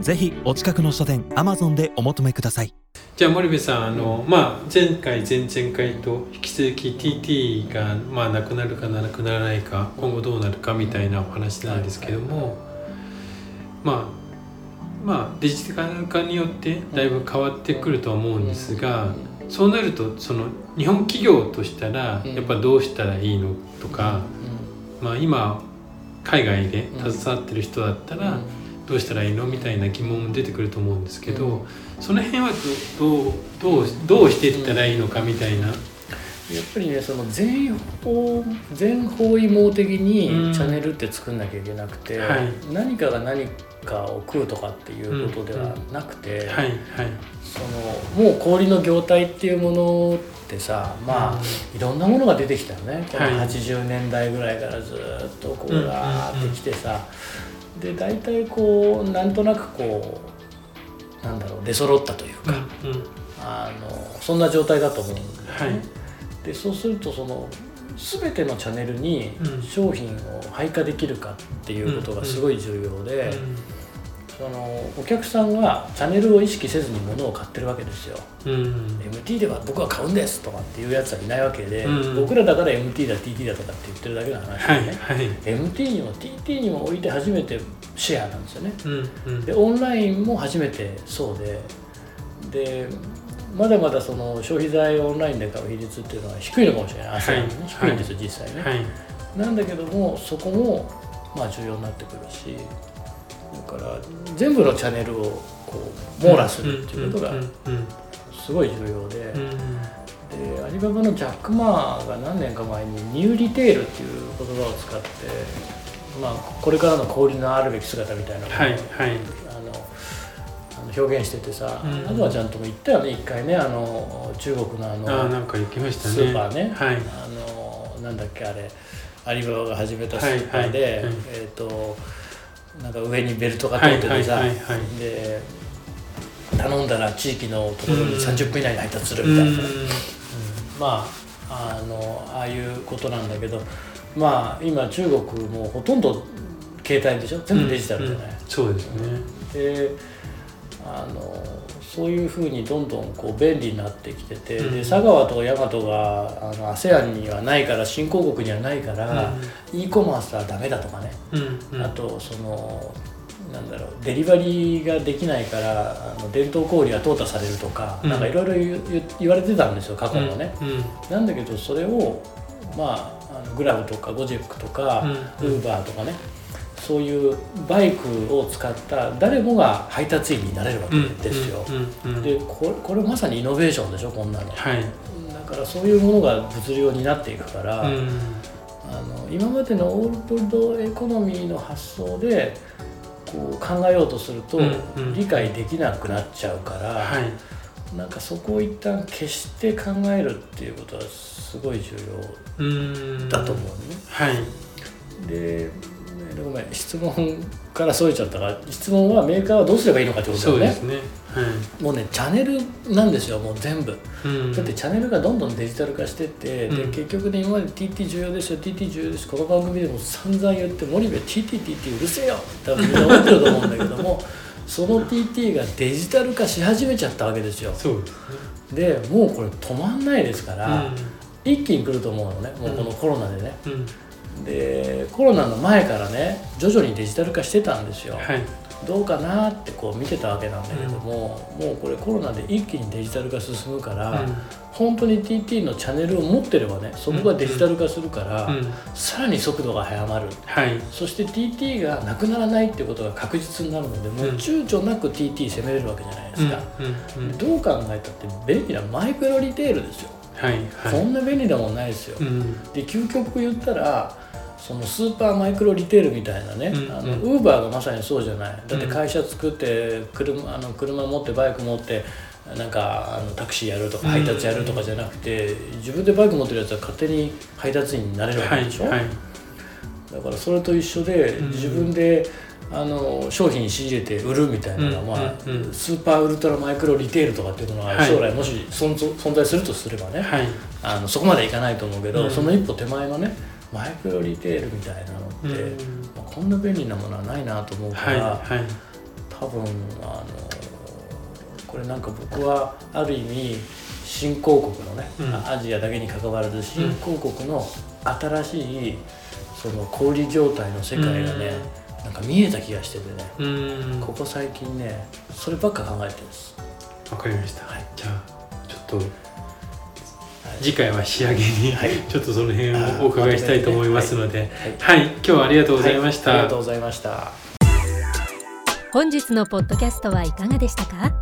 ぜひお近くの書店アマゾンでお求めください。じゃあ森部さんあの、まあ、前回前々回と引き続き TT が、まあ、なくなるかなくならないか今後どうなるかみたいなお話なんですけども、まあまあデジタル化によってだいぶ変わってくるとは思うんですが、そうなるとその日本企業としたらやっぱどうしたらいいのとか、まあ、今海外で携わってる人だったらどうしたらいいのみたいな疑問も出てくると思うんですけど、その辺はどうどうどうしていったらいいのかみたいな。やっぱりねその全方全方位網的にチャンネルって作んなきゃいけなくて、はい。何かが何かを食うとかっていうことではなくて、もう氷の業態っていうものってさまあ、いろんなものが出てきたよね。このはい。80年代ぐらいからずっとこうガーってきてさ、で大体こうなんとなくこうなんだろう出揃ったというか、うんうん。あのそんな状態だと思うんですね。はい。でそうするとその全てのチャンネルにうん。商品を配下できるかっていうことがすごい重要で、そのお客さんがチャンネルを意識せずに物を買ってるわけですよ。うん。うん MT では僕は買うんですとかっていうやつはいないわけで、うん。僕らだから MT だ TT だとかって言ってるだけの話はいでね、はい MT にも TT にも置いて初めてシェアなんですよね。うんうん。でオンラインも初めてそうで。でまだまだその消費財をオンラインで買う比率っていうのは低いのかもしれない、はい。ね低いんですよ、実際ね、はい。なんだけどもそこもまあ重要になってくるしだから全部のチャンネルをこう網羅するっていうことがすごい重要で、でアリババのジャック・マーが何年か前にニューリテールっていう言葉を使って、まあ、これからの小売りのあるべき姿みたいなのをはいはい。あの表現しててさ、うん。あとはちゃんとも言ったよね一回ねあの中国のあのなんか行きましたね。スーパーね。はい。あのなんだっけあれアリババが始めたスーパーで、はいはい。はい。えっ、となんか上にベルトが通っててさ、で頼んだら地域のところにうん。30分以内に配達するうみたいな、ん。まああのああいうことなんだけどまあ今中国もほとんど携帯でしょ？全部デジタルじゃない、うん。そうですね。であのそういうふうにどんどんこう便利になってきてて、うん。で佐川と大和があの ASEAN にはないから新興国にはないから、e コマースはダメだとかね、うんうん。あとそのなんだろうデリバリーができないからあの伝統小売は淘汰されるとか、うん。なんかいろいろ言われてたんですよ過去のね。うん。うん。なんだけどそれをまああのグラブとかゴジェックとかウうん。ーバーとかねそういうバイクを使った誰もが配達員になれるわけですよ。でこれこれまさにイノベーションでしょこんなの。はいだからそういうものが物量になっていくから、うんあの今までのオールドエコノミーの発想でこう考えようとすると理解できなくなっちゃうから。はいなんかそこを一旦消して考えるっていうことはすごい重うん要だと思うね。はいでごめん質問からそれちゃったから質問はメーカーはどうすればいいのかってことだよね。そうですねはい。もうねチャンネルなんですよもう全部、うん。だってチャンネルがどんどんデジタル化してって、うん。で結局ね今まで TT 重要ですよ TT 重要ですこの番組でも散々言って森部 TTTT うるせえよ。多分みんな思ってると思うんだけども その TT がデジタル化し始めちゃったわけですよ。そうですね。でもうこれ止まんないですから、う一気に来ると思うのね。もうこのコロナでね、んうんでコロナの前からね徐々にデジタル化してたんですよ、はい。どうかなってこう見てたわけなんだけども、もうこれコロナで一気にデジタル化進むから、うん。本当に TT のチャンネルを持ってればねそこがデジタル化するから、うん。さらに速度が速まる。はい。そして TT がなくならないっていうことが確実になるのでもう躊躇なく TT 攻めれるわけじゃないですか、うん。うん。うん。どう考えたって便利なマイクロリテールですよ、はい。はい。こんな便利なもんないですよ、うん。で究極言ったらそのスーパーマイクロリテールみたいなね、うんあのうん。ウーバーがまさにそうじゃない。だって会社作って車あの車持ってバイク持ってなんかあのタクシーやるとかうん。配達やるとかじゃなくて、自分でバイク持ってるやつは勝手に配達員になれるわはいけでしょ、はいだからそれと一緒で、うん。自分であの商品仕入れて売るみたいなのは、まあうんうん。スーパーウルトラマイクロリテールとかっていうのははい。将来もし存在存在するとすればね、はい。あのそこまでいかないと思うけど、うん。その一歩手前のねマイクロリテールみたいなのって、うん。まあこんな便利なものはないなと思うかはいら、はい。多分あのこれなんか僕はある意味新興国のね、うん。アジアだけに関わらず新興国の新しいその小売状態の世界がね、なんか見えた気がしててね、うん。ここ最近ねそればっか考えてるんです。わかりました、はい。じゃあちょっとはい次回は仕上げに、はい。ちょっとその辺をお伺いしたいと思いますので。はい。はい、今日はありがとうございました、はい。ありがとうございました。本日のポッドキャストはいかがでしたか？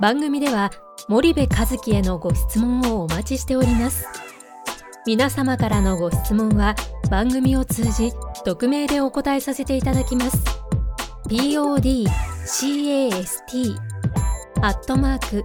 番組では森部和樹へのご質問をお待ちしております。皆様からのご質問は番組を通じ匿名でお答えさせていただきます。podcast アットマーク